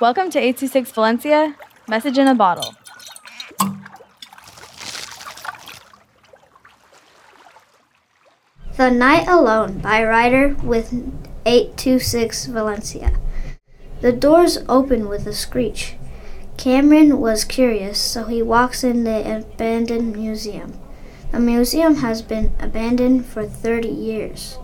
Welcome to 826 Valencia, message in a bottle. The Night Alone by Ryder with 826 Valencia. The doors open with a screech. Cameron was curious, so he walks in the abandoned museum. The museum has been abandoned for 30 years.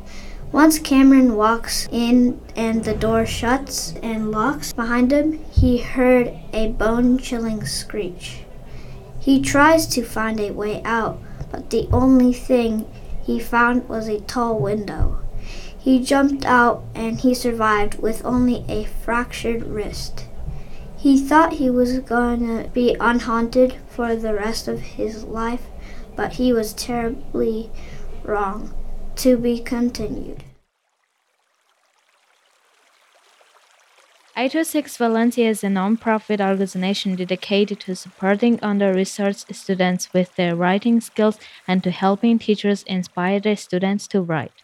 Once Cameron walks in and the door shuts and locks behind him, he heard a bone chilling screech. He tries to find a way out, but the only thing he found was a tall window. He jumped out and he survived with only a fractured wrist. He thought he was going to be unhaunted for the rest of his life, but he was terribly wrong. To be continued. 826 Valencia is a non-profit organization dedicated to supporting under-resourced students with their writing skills and to helping teachers inspire their students to write.